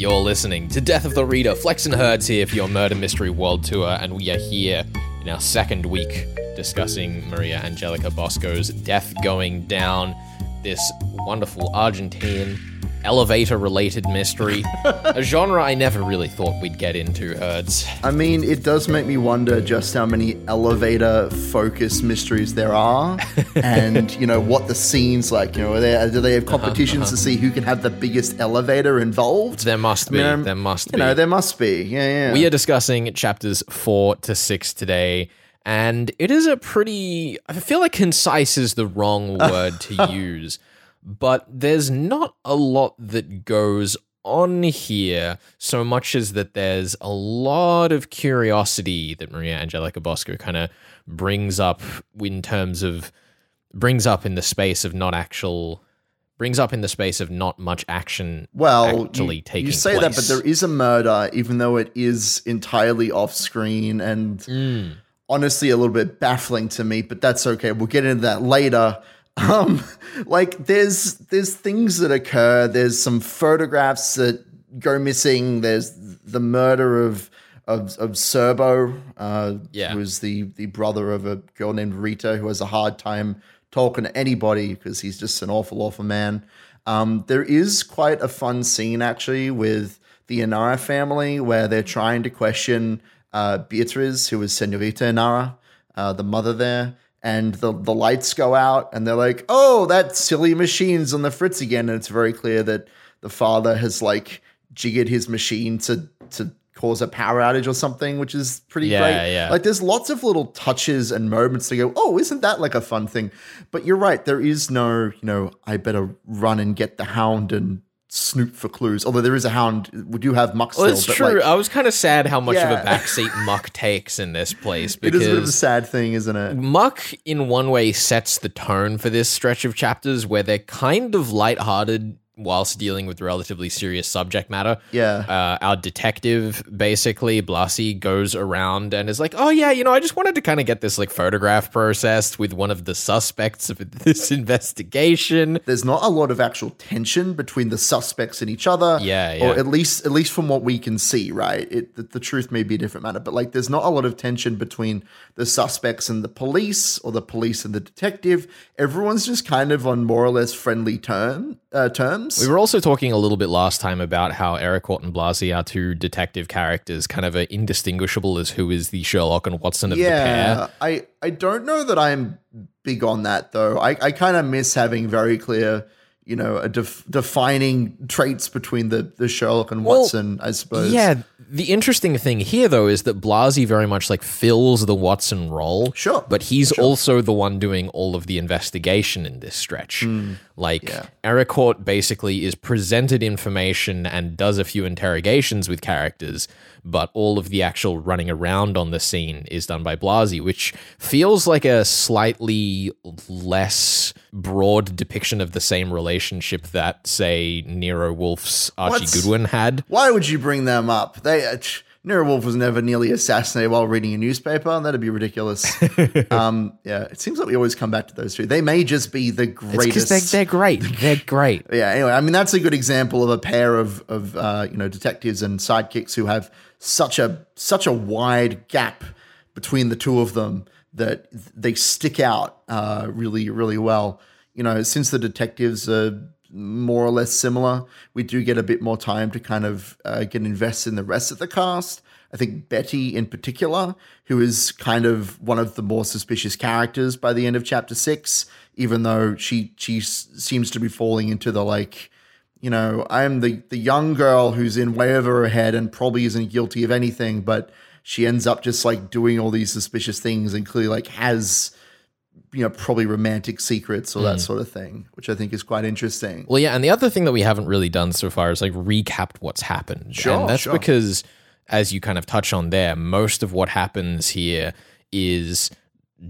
You're listening to Death of the Reader. Flex and Herds here for your Murder Mystery World Tour, and we are here in our second week discussing Maria Angelica Bosco's death going down. This wonderful Argentinian elevator related mystery, a genre I never really thought we'd get into, Herds. I mean, it does make me wonder just how many elevator focused mysteries there are, and you know what the scenes like. You know, are there, uh, do they have uh-huh, competitions uh-huh. to see who can have the biggest elevator involved? There must be. I'm- there must You be. know, there must be. Yeah, yeah. We are discussing chapters four to six today, and it is a pretty. I feel like concise is the wrong word to use, but there's not a lot that goes on here so much as that there's a lot of curiosity that Maria Angelica Bosco kind of brings up in terms of brings up in the space of not actual brings up in the space of not much action well, actually you, taking you say that, but there is a murder, even though it is entirely off screen and Mm. honestly a little bit baffling to me. But that's okay. We'll get into that later. Um, like there's there's things that occur. There's some photographs that go missing. There's the murder of of of Serbo, uh, Yeah. the the brother of a girl named Rita who has a hard time talking to anybody because he's just an awful awful man. Um, there is quite a fun scene actually with the Inara family where they're trying to question uh, Beatriz, who is Senorita Inara, uh, the mother there, and the the lights go out, and they're like, "Oh, that silly machine's on the fritz again," and it's very clear that the father has like jiggered his machine to to cause a power outage or something, which is pretty Yeah, great. yeah. Like there's lots of little touches and moments to go, oh, isn't that like a fun thing? But you're right, there is no, you know, I better run and get the hound and snoop for clues. Although there is a hound, we do have Muck still. Well, it's but true. like, I was kind of sad how much of a backseat Muck takes in this place Because it is a bit of a sad thing, isn't it? Muck, in one way, sets the tone for this stretch of chapters where they're kind of lighthearted whilst dealing with relatively serious subject matter. Yeah. Uh, our detective, basically, Blasi, goes around and is like, oh, yeah, you know, I just wanted to kind of get this like photograph processed with one of the suspects of this investigation. There's not a lot of actual tension between the suspects and each other. Yeah, yeah. Or at least, at least from what we can see, right? It, the, the truth may be a different matter, but like, there's not a lot of tension between the suspects and the police, or the police and the detective. Everyone's just kind of on more or less friendly term uh, terms. We were also talking a little bit last time about how Eric and Blasi are two detective characters, kind of are indistinguishable as who is the Sherlock and Watson of the pair. yeah, I I don't know that I'm big on that though. I I kind of miss having very clear. You know, a def- defining traits between the, the Sherlock and Well, Watson, I suppose. Yeah, the interesting thing here though is that Blasi very much like fills the Watson role. Sure, But he's also the one doing all of the investigation in this stretch. Hmm. Like yeah. Ericourt basically is presented information and does a few interrogations with characters, but all of the actual running around on the scene is done by Blasi, which feels like a slightly less broad depiction of the same relationship that, say, Nero Wolfe's Archie What's- Goodwin had. Why would you bring them up? They uh, ch- Nero Wolfe was never nearly assassinated while reading a newspaper. That'd be ridiculous. um, yeah, it seems like we always come back to those two. They may just be the greatest. they're, they're great. They're great. yeah. Anyway, I mean that's a good example of a pair of of uh, you know detectives and sidekicks who have such a such a wide gap between the two of them that they stick out uh, really really well. You know, since the detectives are more or less similar, we do get a bit more time to kind of uh, get invested in the rest of the cast. I think Betty, in particular, who is kind of one of the more suspicious characters by the end of chapter six, even though she she seems to be falling into the like you know, I'm the the young girl who's in way over her head and probably isn't guilty of anything, but she ends up just like doing all these suspicious things and clearly like has you know probably romantic secrets or that hmm. sort of thing, which I think is quite interesting. Well, yeah, and the other thing that we haven't really done so far is like recapped what's happened. Sure, and that's sure. because, as you kind of touch on there, most of what happens here is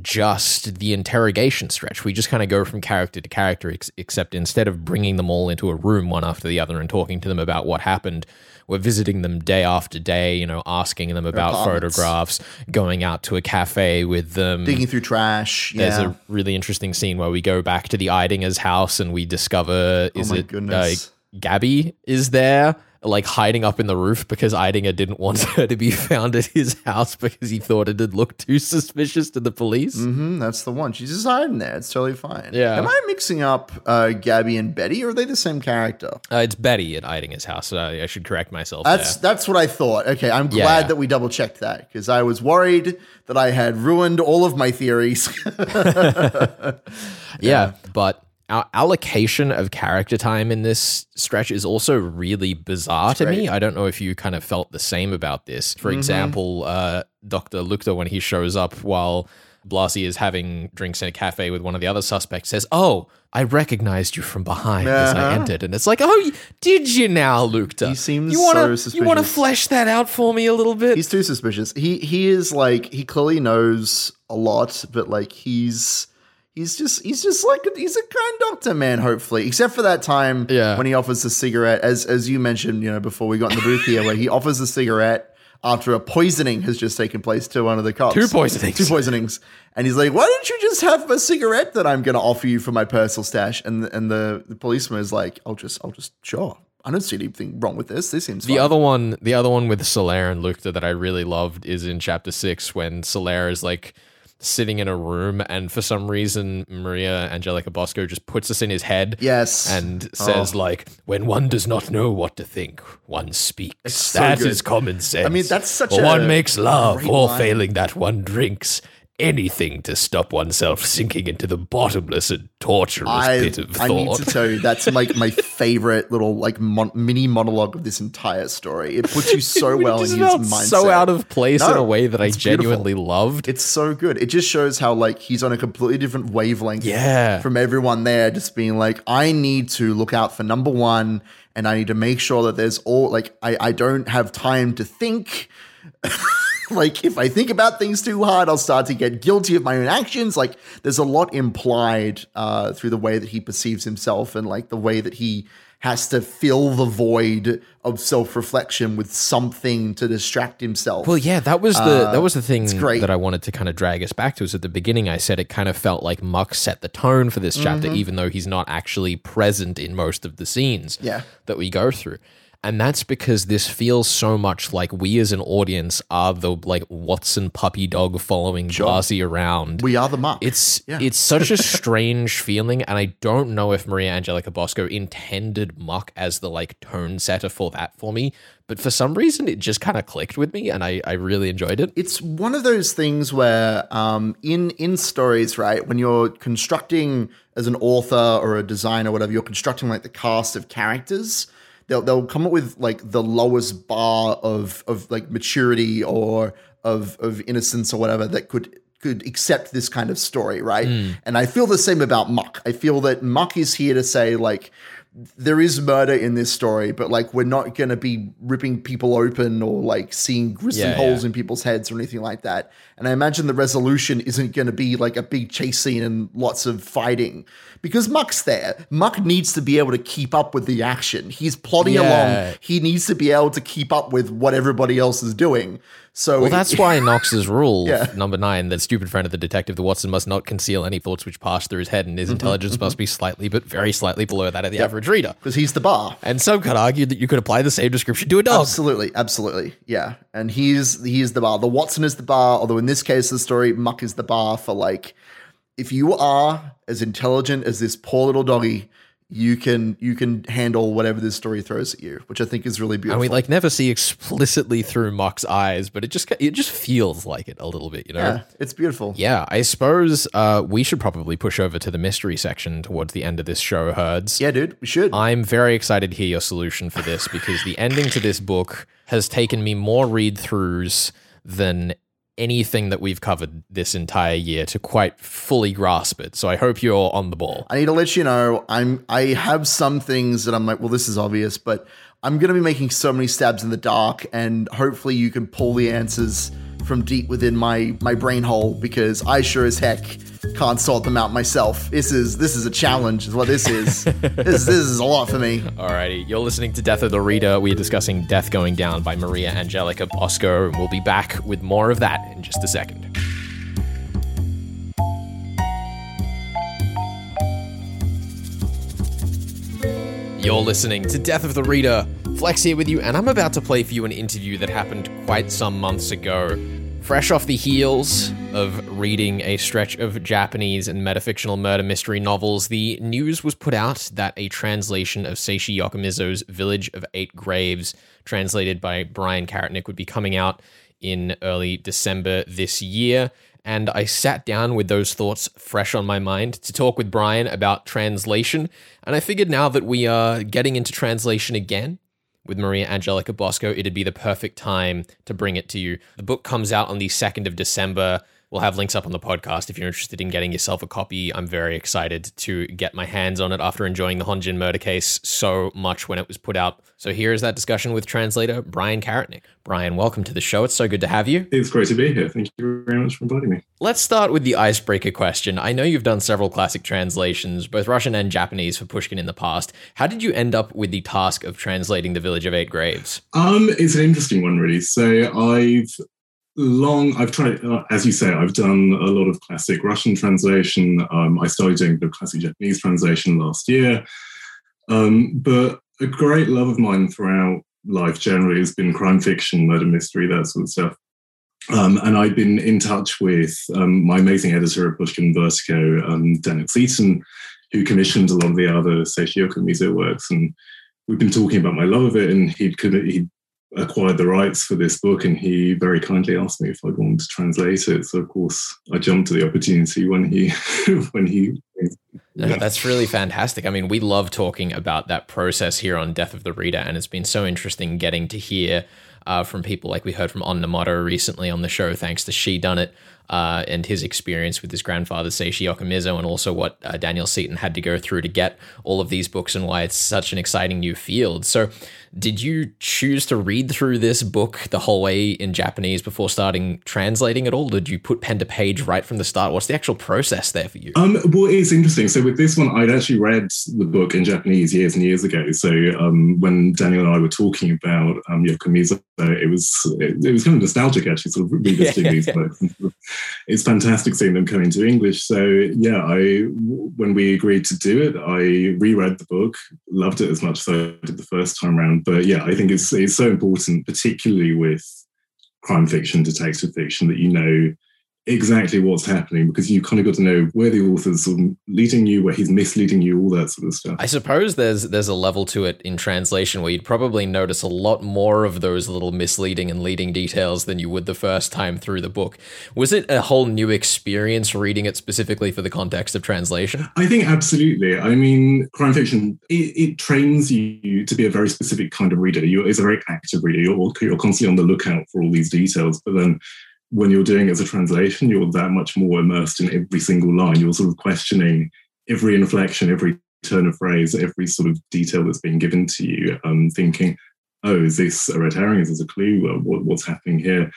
just the interrogation stretch. We just kind of go from character to character, ex- except instead of bringing them all into a room one after the other and talking to them about what happened, we're visiting them day after day, you know, asking them about photographs, going out to a cafe with them. Digging through trash. There's yeah. a really interesting scene where we go back to the Eidinger's house and we discover is Oh it uh. Gabby is there like hiding up in the roof because Eidinger didn't want her to be found at his house because he thought it had looked too suspicious to the police. hmm that's the one. She's just hiding there. It's totally fine. Yeah. Am I mixing up uh, Gabby and Betty, or are they the same character? Uh, it's Betty at Eidinger's house. Uh, I should correct myself. That's there. that's what I thought. Okay, I'm glad yeah. that we double checked that because I was worried that I had ruined all of my theories. Yeah, but our allocation of character time in this stretch is also really bizarre to me. I don't know if you kind of felt the same about this. For example, uh, Dr. Lukta, when he shows up while Blasi is having drinks in a cafe with one of the other suspects, says, Oh, I recognized you from behind as I Uh-huh. entered. And it's like, Oh, did you now, Lukta? He seems you wanna, so You want to flesh that out for me a little bit? he's too suspicious. He he is like he clearly knows a lot, but like he's he's just he's just like he's a kind doctor man. Hopefully, except for that time Yeah. when he offers the cigarette, as as you mentioned, you know, before we got in the booth here, where he offers the cigarette. After a poisoning has just taken place to one of the cops. Two poisonings. Two poisonings. And he's like, why don't you just have a cigarette that I'm going to offer you for my personal stash? And and the, the policeman is like, I'll just, I'll just, sure. I don't see anything wrong with this. This seems The fine. other one, the other one with Solaire and Lukta that I really loved is in chapter six when Solaire is like sitting in a room and for some reason Maria Angelica Bosco just puts us in his head. Yes. And says oh. like, when one does not know what to think, one speaks. so That is good. common sense. I mean, that's such Or a one makes love, or line. failing that one drinks. Anything to stop oneself sinking into the bottomless and torturous I, pit of I thought. need to tell you that's like my favorite little like mon- mini monologue of this entire story. It puts you so well in his mindset. so out of place in a way that I it's beautiful. genuinely loved. It's so good. It just shows how like he's on a completely different wavelength Yeah. from everyone there, just being like, I need to look out for number one and I need to make sure that there's all like I, I don't have time to think. like if I think about things too hard, I'll start to get guilty of my own actions. Like there's a lot implied uh, through the way that he perceives himself and like the way that he has to fill the void of self-reflection with something to distract himself. Well, yeah, that was the that was the thing Uh, great. that I wanted to kind of drag us back to. Is at the beginning I said it kind of felt like Muck set the tone for this chapter, Mm-hmm. even though he's not actually present in most of the scenes Yeah. that we go through. And that's because this feels so much like we as an audience are the like Watson puppy dog following Blasi around. we are the muck. It's Yeah. it's such a strange feeling, and I don't know if Maria Angelica Bosco intended Muck as the like tone setter for that for me, but for some reason it just kind of clicked with me, and I I really enjoyed it. it's one of those things where um, in in stories, right, when you're constructing as an author or a designer, or whatever, you're constructing like the cast of characters. They'll they'll come up with like the lowest bar of of like maturity or of of innocence or whatever that could could accept this kind of story, right? Hmm. And I feel the same about Muck. I feel that Muck is here to say like there is murder in this story, but like we're not going to be ripping people open or like seeing grisly Yeah, holes yeah. in people's heads or anything like that. And I imagine the resolution isn't going to be like a big chase scene and lots of fighting because Muck's there. Muck needs to be able to keep up with the action. He's plodding Yeah. along. He needs to be able to keep up with what everybody else is doing. So Well, that's why Knox's rule Yeah. number nine, that stupid friend of the detective, the Watson must not conceal any thoughts which pass through his head, and his Mm-hmm, intelligence must be slightly, but very slightly below that of the average reader. because he's the bar. And some could argue that you could apply the same description to a dog. Absolutely, absolutely, yeah. And he's he's the bar. The Watson is the bar. Although in this case of the story, Muck is the bar for like, if you are as intelligent as this poor little doggy, you can you can handle whatever this story throws at you, which I think is really beautiful. And we like never see explicitly through Muck's eyes, but it just it just feels like it a little bit, you know. yeah, it's beautiful. Yeah, I suppose uh, we should probably push over to the mystery section towards the end of this show, Herds. Yeah, dude, we should. I'm very excited to hear your solution for this because the ending to this book has taken me more read throughs than anything that we've covered this entire year to quite fully grasp it. So I hope you're on the ball. I need to let you know I'm I have some things that I'm like, well, this is obvious, but I'm gonna be making so many stabs in the dark, and hopefully you can pull the answers from deep within my my brain hole because I sure as heck can't sort them out myself. This is this is a challenge, is what this is. this, this is a lot for me. Alrighty, you're listening to Death of the Reader. We are discussing Death Going Down by Maria Angelica Bosco, and we'll be back with more of that in just a second. You're listening to Death of the Reader Flex here with you, and I'm about to play for you an interview that happened quite some months ago. Fresh off the heels of reading a stretch of Japanese and metafictional murder mystery novels, the news was put out that a translation of Seishi Yokomizo's Village of Eight Graves, translated by Bryan Karetnyk, would be coming out in early December this year. And I sat down with those thoughts fresh on my mind to talk with Bryan about translation. And I figured now that we are getting into translation again, with Maria Angelica Bosco, it'd be the perfect time to bring it to you. The book comes out on the 2nd of December. We'll have links up on the podcast if you're interested in getting yourself a copy. I'm very excited to get my hands on it after enjoying the Honjin murder case so much when it was put out. So here is that discussion with translator Bryan Karetnyk. Bryan, welcome to the show. It's so good to have you. It's great to be here. Thank you very much for inviting me. Let's start with the icebreaker question. I know you've done several classic translations, both Russian and Japanese, for Pushkin in the past. How did you end up with the task of translating The Village of Eight Graves? Um, it's an interesting one, really. So I've long i've tried uh, as you say i've done a lot of classic russian translation. Um, i started doing the classic japanese translation last year. Um, but a great love of mine throughout life generally has been crime fiction murder mystery that sort of stuff. Um, and I've been in touch with um, my amazing editor at Pushkin Vertigo, um, Daniel Seton, who commissioned a lot of the other Seishi Yokomizo works. And we've been talking about my love of it, and he'd, he'd acquired the rights for this book and he very kindly asked me if I'd want to translate it. So of course I jumped to the opportunity when he when he no, that's really fantastic. I mean, we love talking about that process here on Death of the Reader, and it's been so interesting getting to hear uh, from people like we heard from On recently on the show, thanks to Shedunnit, uh, and his experience with his grandfather, Seishi Yokomizo, and also what uh, Daniel Seton had to go through to get all of these books and why it's such an exciting new field. So, did you choose to read through this book the whole way in Japanese before starting translating it all? Did you put pen to page right from the start? What's the actual process there for you? Um, well, it's interesting. So with this one, I'd actually read the book in Japanese years and years ago. So um, when Daniel and I were talking about um, Yokomizo, it was it, it, was kind of nostalgic actually, sort of revisiting these books. It's fantastic seeing them come into English. So yeah, I when we agreed to do it, I reread the book, loved it as much as I did the first time around but yeah, I think it's it's so important, particularly with crime fiction, detective fiction, that you know exactly what's happening because you kind of got to know where the author's sort of leading you, where he's misleading you, all that sort of stuff. I suppose there's there's a level to it in translation where you'd probably notice a lot more of those little misleading and leading details than you would the first time through the book. Was it a whole new experience reading it specifically for the context of translation? I think absolutely. I mean, crime fiction it, it trains you to be a very specific kind of reader. You're, it's a very active reader. You're, you're constantly on the lookout for all these details, but then when you're doing it as a translation, you're that much more immersed in every single line. You're sort of questioning every inflection, every turn of phrase, every sort of detail that's being given to you, um, thinking, oh, is this a red herring? Is this a clue? What, what's happening here?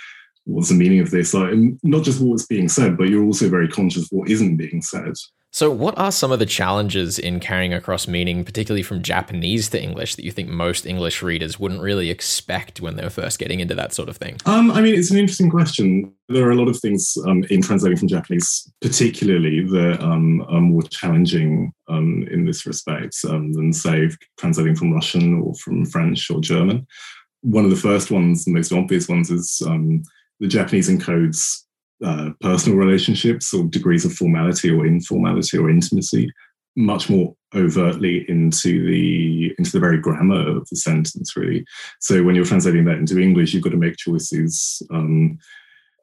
What's the meaning of this? Like, not just what's being said, but you're also very conscious of what isn't being said. So, what are some of the challenges in carrying across meaning, particularly from Japanese to English, that you think most English readers wouldn't really expect when they're first getting into that sort of thing? Um, I mean, it's an interesting question. There are a lot of things um, in translating from Japanese, particularly, that um, are more challenging um, in this respect um, than, say, translating from Russian or from French or German. One of the first ones, the most obvious ones, is um, the Japanese encodes uh, personal relationships or degrees of formality or informality or intimacy much more overtly into the into the very grammar of the sentence really. So when you're translating that into english you've got to make choices um,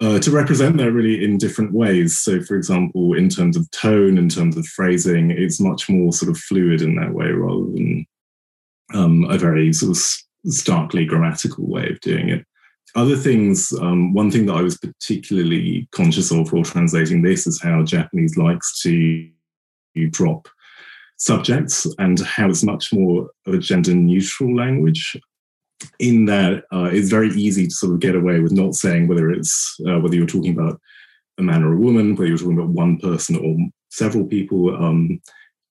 uh, to represent that really in different ways. So for example in terms of tone in terms of phrasing it's much more sort of fluid in that way rather than um, a very sort of starkly grammatical way of doing it other things, um, one thing that I was particularly conscious of while translating this is how Japanese likes to drop subjects and how it's much more of a gender neutral language. In that, uh, it's very easy to sort of get away with not saying whether it's uh, whether you're talking about a man or a woman, whether you're talking about one person or several people. Um,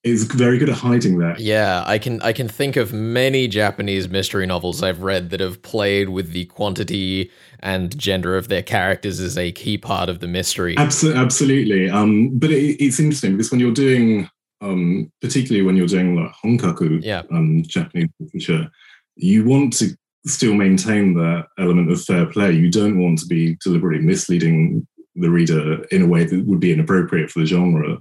is very good at hiding that. Yeah, I can I can think of many Japanese mystery novels I've read that have played with the quantity and gender of their characters as a key part of the mystery. Absolutely, absolutely. Um, but it, it's interesting because when you're doing, um, particularly when you're doing like honkaku, yeah. um, Japanese literature, you want to still maintain that element of fair play. You don't want to be deliberately misleading the reader in a way that would be inappropriate for the genre.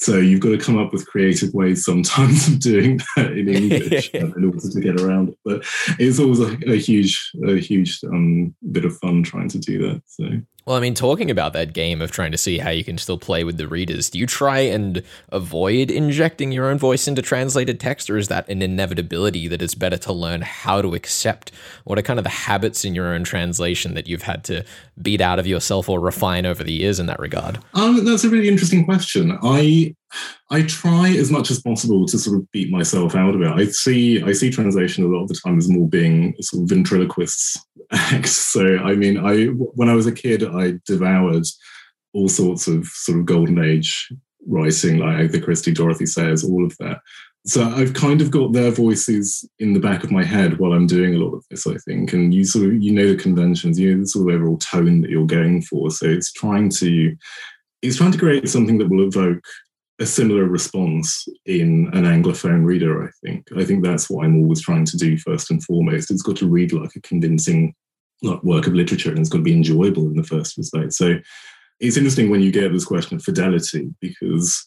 So you've got to come up with creative ways sometimes of doing that in English in order to get around it. But it's always a, a huge, a huge um, bit of fun trying to do that. So well, I mean, talking about that game of trying to see how you can still play with the readers, do you try and avoid injecting your own voice into translated text, or is that an inevitability that it's better to learn how to accept? What are kind of the habits in your own translation that you've had to beat out of yourself or refine over the years in that regard? Um, that's a really interesting question. I I try as much as possible to sort of beat myself out of it. I see I see translation a lot of the time as more being sort of ventriloquists act. So I mean, I when I was a kid, I devoured all sorts of sort of golden age writing, like Agatha Christie, Dorothy Sayers, all of that. So I've kind of got their voices in the back of my head while I'm doing a lot of this, I think. And you sort of you know the conventions, you know the sort of overall tone that you're going for. So it's trying to it's trying to create something that will evoke a similar response in an Anglophone reader, I think. I think that's what I'm always trying to do first and foremost. It's got to read like a convincing like, work of literature and it's got to be enjoyable in the first respect. So it's interesting when you get this question of fidelity because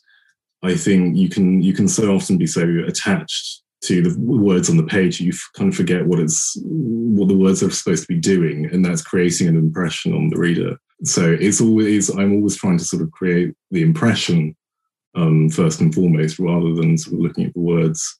I think you can you can so often be so attached to the words on the page you kind of forget what it's what the words are supposed to be doing and that's creating an impression on the reader so it's always i'm always trying to sort of create the impression um, first and foremost, rather than sort of looking at the words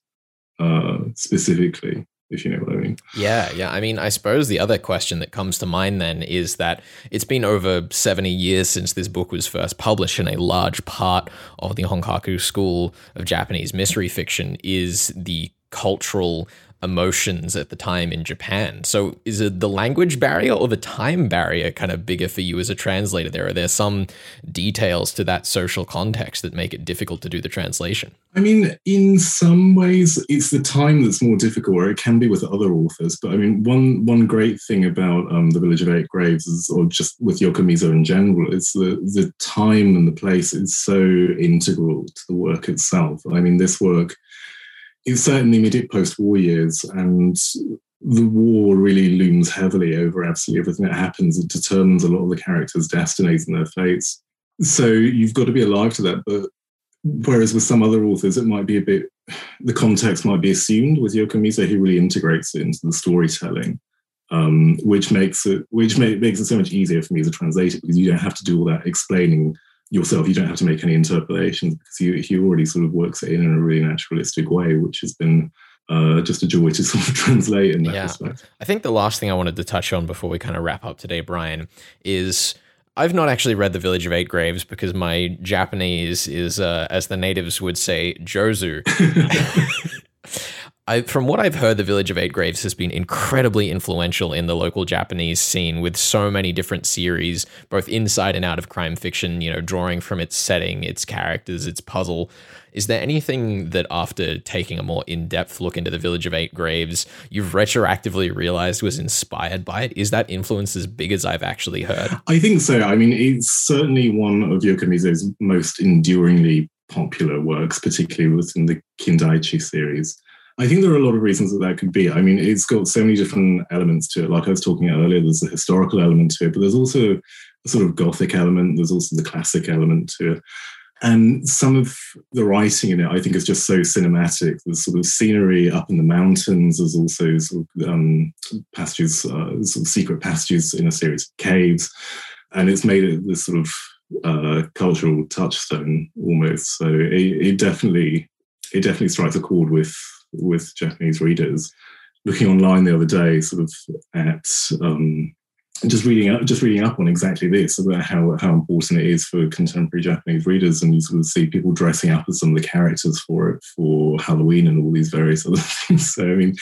uh, specifically, if you know what I mean. Yeah, yeah. I mean, I suppose the other question that comes to mind then is that it's been over 70 years since this book was first published, and a large part of the Honkaku School of Japanese mystery fiction is the cultural emotions at the time in Japan. So is it the language barrier or the time barrier kind of bigger for you as a translator there? Are there some details to that social context that make it difficult to do the translation? I mean, in some ways, it's the time that's more difficult, or it can be with other authors. But I mean, one one great thing about um, the Village of Eight Graves, is, or just with Yokomizo in general, is the the time and the place is so integral to the work itself. I mean, this work it certainly it post-war years, and the war really looms heavily over absolutely everything that happens. It determines a lot of the characters' destinies and their fates. So you've got to be alive to that. But whereas with some other authors, it might be a bit the context might be assumed. With Yokomizo, he really integrates it into the storytelling. Um, which makes it which makes it so much easier for me as a translator because you don't have to do all that explaining yourself. You don't have to make any interpolations because he, he already sort of works it in in a really naturalistic way, which has been uh, just a joy to sort of translate in that yeah. respect. I think the last thing I wanted to touch on before we kind of wrap up today, Bryan, is I've not actually read The Village of Eight Graves because my Japanese is, uh, as the natives would say, Jozu. I, from what I've heard, the Village of Eight Graves has been incredibly influential in the local Japanese scene with so many different series, both inside and out of crime fiction, you know, drawing from its setting, its characters, its puzzle. Is there anything that, after taking a more in depth look into the Village of Eight Graves, you've retroactively realized was inspired by it? Is that influence as big as I've actually heard? I think so. I mean, it's certainly one of Yokomizo's most enduringly popular works, particularly within the Kindaichi series. I think there are a lot of reasons that that could be. I mean, it's got so many different elements to it. Like I was talking about earlier, there's a historical element to it, but there's also a sort of gothic element. There's also the classic element to it. And some of the writing in it, I think, is just so cinematic. There's sort of scenery up in the mountains. There's also sort of um, passages, uh, sort of secret passages in a series of caves, and it's made it this sort of uh, cultural touchstone almost. So it, it definitely, it definitely strikes a chord with with Japanese readers. Looking online the other day, sort of at um, just reading up, just reading up on exactly this about how how important it is for contemporary Japanese readers, and you sort of see people dressing up as some of the characters for it for Halloween and all these various other things. So I mean,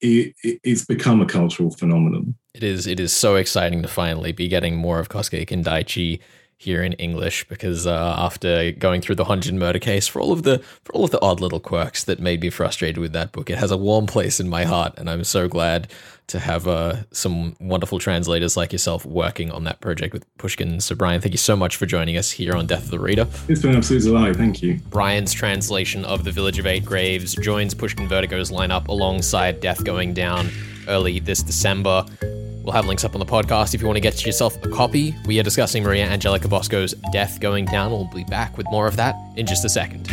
it, it, it's become a cultural phenomenon. It is. It is so exciting to finally be getting more of Kosuke Kindaichi here in English because uh, after going through the Honjin murder case for all of the for all of the odd little quirks that made me frustrated with that book, it has a warm place in my heart, and I'm so glad to have uh, some wonderful translators like yourself working on that project with Pushkin. So, Bryan, thank you so much for joining us here on Death of the Reader. It's been an absolute delight. Thank you. Bryan's translation of The Village of Eight Graves joins Pushkin Vertigo's lineup alongside Death Going Down early this December. We'll have links up on the podcast if you want to get yourself a copy. We are discussing Maria Angelica Bosco's death going down. We'll be back with more of that in just a second.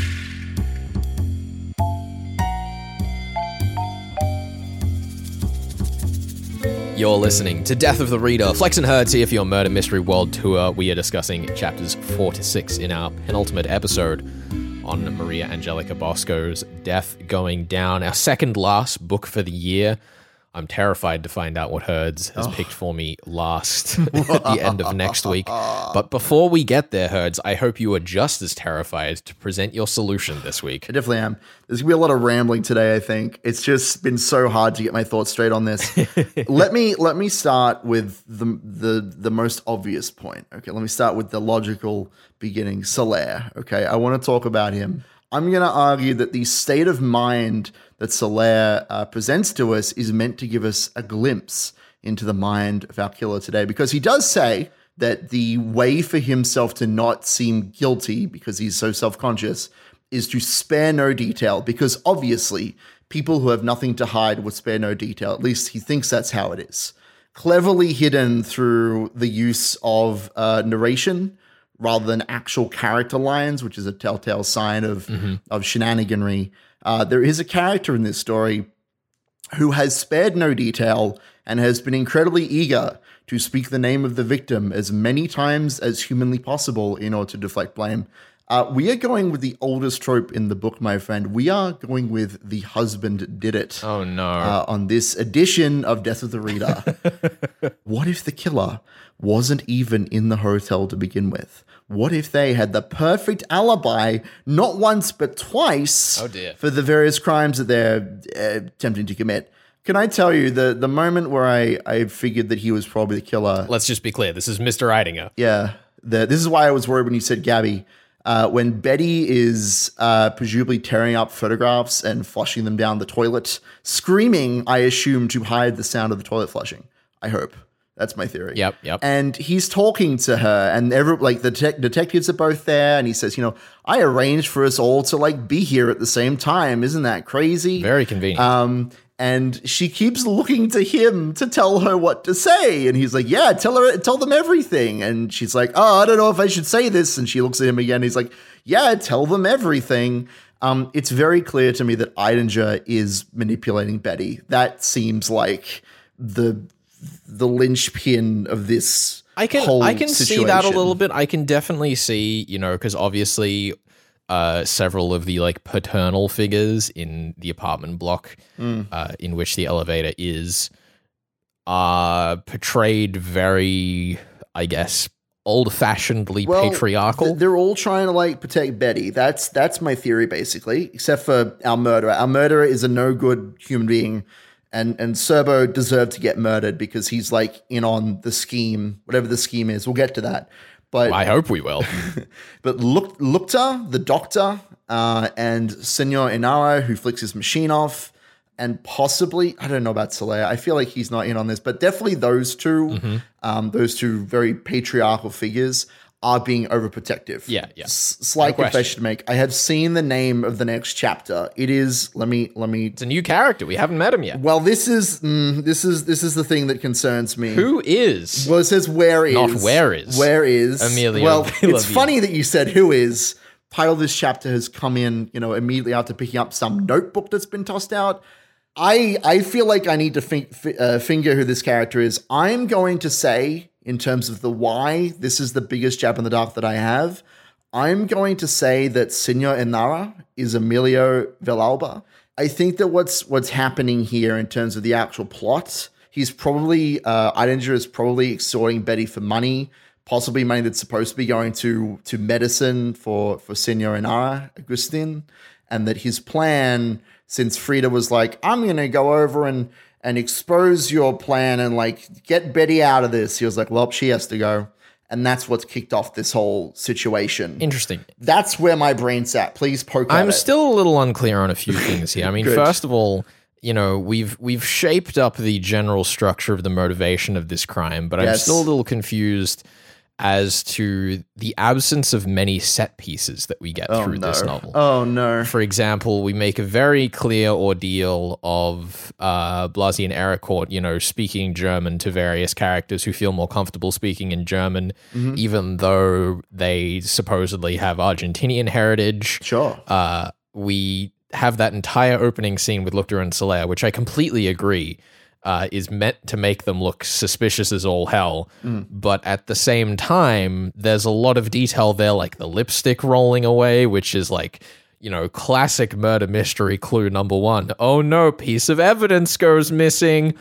You're listening to Death of the Reader. Flex and Herds here for your Murder Mystery World Tour. We are discussing chapters 4 to 6 in our penultimate episode on Maria Angelica Bosco's death going down. Our second last book for the year. I'm terrified to find out what Herds has picked oh. for me last at the end of next week. But before we get there, Herds, I hope you are just as terrified to present your solution this week. I definitely am. There's gonna be a lot of rambling today. I think it's just been so hard to get my thoughts straight on this. let me let me start with the the the most obvious point. Okay, let me start with the logical beginning. Solaire. Okay, I want to talk about him. I'm gonna argue that the state of mind that Solaire uh, presents to us is meant to give us a glimpse into the mind of our killer today, because he does say that the way for himself to not seem guilty because he's so self conscious is to spare no detail, because obviously people who have nothing to hide would spare no detail. At least he thinks that's how it is. Cleverly hidden through the use of uh, narration rather than actual character lines, which is a telltale sign of, of shenaniganry. Uh, there is a character in this story who has spared no detail and has been incredibly eager to speak the name of the victim as many times as humanly possible in order to deflect blame. Uh, we are going with the oldest trope in the book, my friend. We are going with the husband did it Oh no. uh, on this edition of Death of the Reader. what if the killer wasn't even in the hotel to begin with? What if they had the perfect alibi, not once but twice, Oh, dear. for the various crimes that they're uh, attempting to commit? Can I tell you the the moment where I I figured that he was probably the killer? Let's just be clear. This is Mr. Eidinger. Yeah, the, this is why I was worried when you said Gabby. Uh, when Betty is uh, presumably tearing up photographs and flushing them down the toilet, screaming, I assume, to hide the sound of the toilet flushing. I hope. That's my theory. Yep, yep. And he's talking to her, and every like the te- detectives are both there, and he says, "You know, I arranged for us all to like be here at the same time. Isn't that crazy?" Very convenient. Um, and she keeps looking to him to tell her what to say. And he's like, Yeah, tell her, tell them everything. And she's like, Oh, I don't know if I should say this. And she looks at him again. He's like, Yeah, tell them everything. Um, it's very clear to me that Eidinger is manipulating Betty. That seems like the the linchpin of this. I can I can see that a little bit. I can definitely see, you know, because obviously uh, several of the like paternal figures in the apartment block Mm. uh, in which the elevator is are portrayed very, I guess, old fashionedly Well, patriarchal. th- they're all trying to like protect Betty. That's that's my theory basically, except for our murderer. Our murderer is a no good human being, and and Serbo deserved to get murdered because he's like in on the scheme, whatever the scheme is. We'll get to that. But I hope we will. but Lukta, the doctor, uh, and Senor Inara, who flicks his machine off, and possibly, I don't know about Soleil. I feel like he's not in on this, but definitely those 2 Mm-hmm. um, those two very patriarchal figures, are being overprotective. Yeah, yeah. S- slight No confession to make. I have seen the name of the next chapter. It is, let me, let me. it's a new character. We haven't met him yet. Well, this is, mm, this is, this is the thing that concerns me. Who is? Well, it says where is. Not where is. Where is. Emilio Well, it's funny that you said who is. Title of this chapter has come in, you know, immediately after picking up some notebook that's been tossed out. I I feel like I need to fi- uh, finger who this character is. I'm going to say, in terms of the why, this is the biggest jab in the dark that I have. I'm going to say that Senor Inara is Emilio Villalba. I think that what's what's happening here in terms of the actual plot, he's probably uh, Eidinger is probably extorting Betty for money, possibly money that's supposed to be going to to medicine for for Senor Inara Agustin, and that his plan, since Frida was like, I'm gonna go over and and expose your plan and like get Betty out of this, he was like, well, she has to go. And that's what's kicked off this whole situation. Interesting. That's where my brain's at. Please poke I'm still a little unclear on a few things here. I mean, first of all, you know, we've we've shaped up the general structure of the motivation of this crime, but I'm still a little confused as to the absence of many set pieces that we get Oh through no. this novel. Oh no. For example, we make a very clear ordeal of uh, Blasi and Ericourt, you know, speaking German to various characters who feel more comfortable speaking in German, Mm-hmm. even though they supposedly have Argentinian heritage. Sure. Uh, we have that entire opening scene with Luctor and Solaire, which I completely agree uh, is meant to make them look suspicious as all hell. But at the same time, there's a lot of detail there, like the lipstick rolling away, which is like, you know, classic murder mystery clue number one. Oh no, piece of evidence goes missing.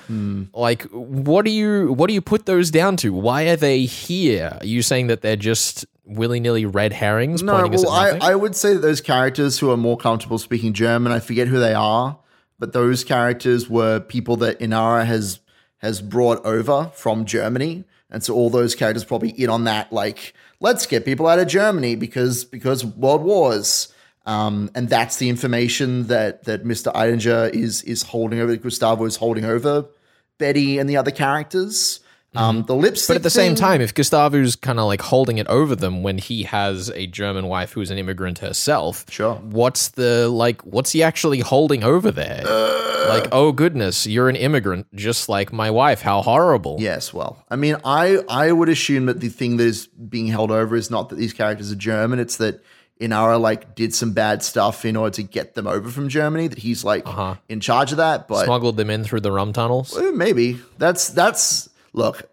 Like, what do you what do you put those down to? Why are they here? Are you saying that they're just willy nilly red herrings No, pointing us well, I. I would say that those characters who are more comfortable speaking German, I forget who they are, but those characters were people that Inara has has brought over from Germany, and so all those characters probably in on that, like let's get people out of Germany because because world wars, um, and that's the information that that Mister Eidinger is is holding over. Gustavo is holding over Betty and the other characters. Um, the lipstick, Mm-hmm. But at the same time, if Gustavo's kind of like holding it over them when he has a German wife who's an immigrant herself, Sure. What's the like? What's he actually holding over there? Uh. like, oh goodness, you're an immigrant, just like my wife. How horrible! Yes, well, I mean, I I would assume that the thing that is being held over is not that these characters are German; it's that Inara like did some bad stuff in order to get them over from Germany. That he's like in charge of that, but Smuggled them in through the rum tunnels. eh, maybe that's that's look.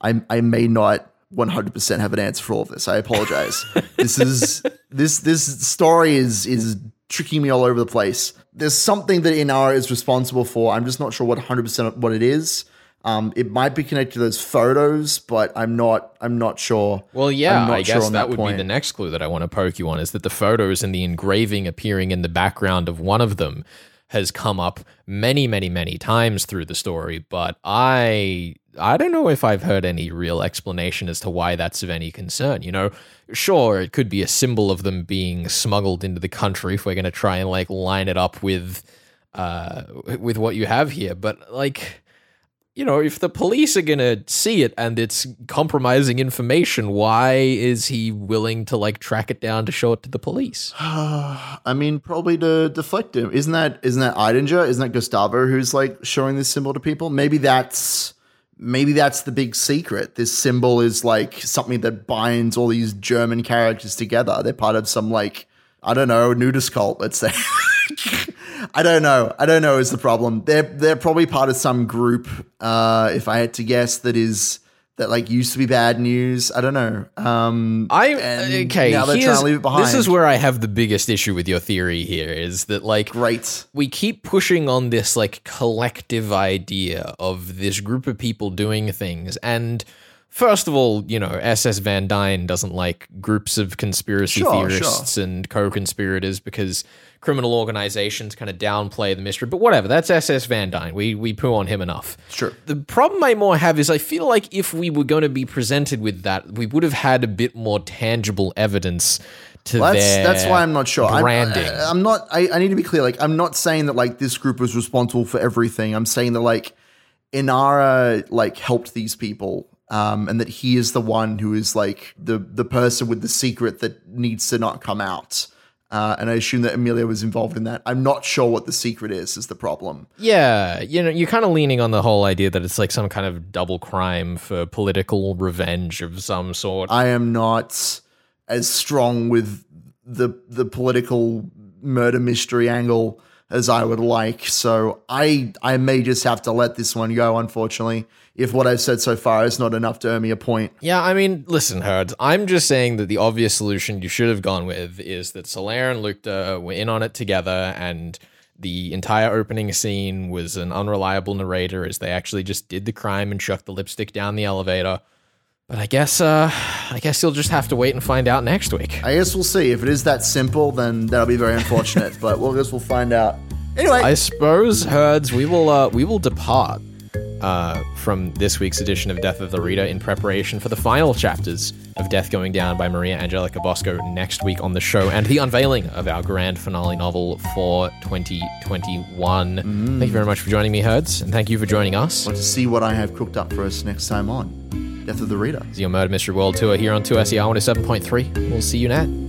I I may not. 100% have an answer for all of this. I apologize. this is this this story is is tricking me all over the place. There's something that Inara is responsible for. I'm just not sure what 100% what it is. Um, it might be connected to those photos, but I'm not. I'm not sure. Well, yeah, I'm not I sure guess on that, that would point. be the next clue that I want to poke you on is that the photos and the engraving appearing in the background of one of them has come up many, many, many times through the story, but I I don't know if I've heard any real explanation as to why that's of any concern. You know, sure, it could be a symbol of them being smuggled into the country if we're going to try and like line it up with uh with what you have here, but like you know, if the police are gonna see it and it's compromising information, why is he willing to like track it down to show it to the police? I mean, probably to deflect him. Isn't that isn't that Eidinger? Isn't that Gustavo who's like showing this symbol to people? Maybe that's maybe that's the big secret. This symbol is like something that binds all these German characters together. They're part of some like I don't know nudist cult. Let's say. I don't know. I don't know is the problem. They're they're probably part of some group. Uh, if I had to guess, that is that like used to be bad news. I don't know. Um, I okay. Now they're trying to leave it behind. This is where I have the biggest issue with your theory here is that like great. we keep pushing on this like collective idea of this group of people doing things and first of all you know ss van dine doesn't like groups of conspiracy Sure, theorists and co-conspirators because criminal organizations kind of downplay the mystery but whatever that's ss van dine we we poo on him enough Sure. the problem I more have is I feel like if we were going to be presented with that, we would have had a bit more tangible evidence to Well, that's that's why I'm not sure. I'm- branding. I, am not. I, I need to be clear. Like, I'm not saying that like this group was responsible for everything. I'm saying that like Inara like helped these people, um, and that he is the one who is like the the person with the secret that needs to not come out. Uh, and I assume that Amelia was involved in that. I'm not sure what the secret is. Is the problem? Yeah, you know, you're kind of leaning on the whole idea that it's like some kind of double crime for political revenge of some sort. I am not as strong with the the political murder mystery angle as I would like. So I I may just have to let this one go, unfortunately. If what I've said so far is not enough to earn me a point. Yeah, I mean, listen, Herds, I'm just saying that the obvious solution you should have gone with is that Solaire and Lucta were in on it together and the entire opening scene was an unreliable narrator as they actually just did the crime and chucked the lipstick down the elevator. But I guess uh I guess you'll just have to wait and find out next week. I guess we'll see. If it is that simple, then that'll be very unfortunate. but we'll guess we'll find out. Anyway, I suppose, herds, we will uh, we will depart uh, from this week's edition of Death of the Reader in preparation for the final chapters of Death Going Down by Maria Angelica Bosco next week on the show and the unveiling of our grand finale novel for 2021. Thank you very much for joining me, herds, and thank you for joining us. want to see what I have cooked up for us next time on. Death of the Reader. Is your Murder Mystery World Tour here on 2SER 107.3. We'll see you next.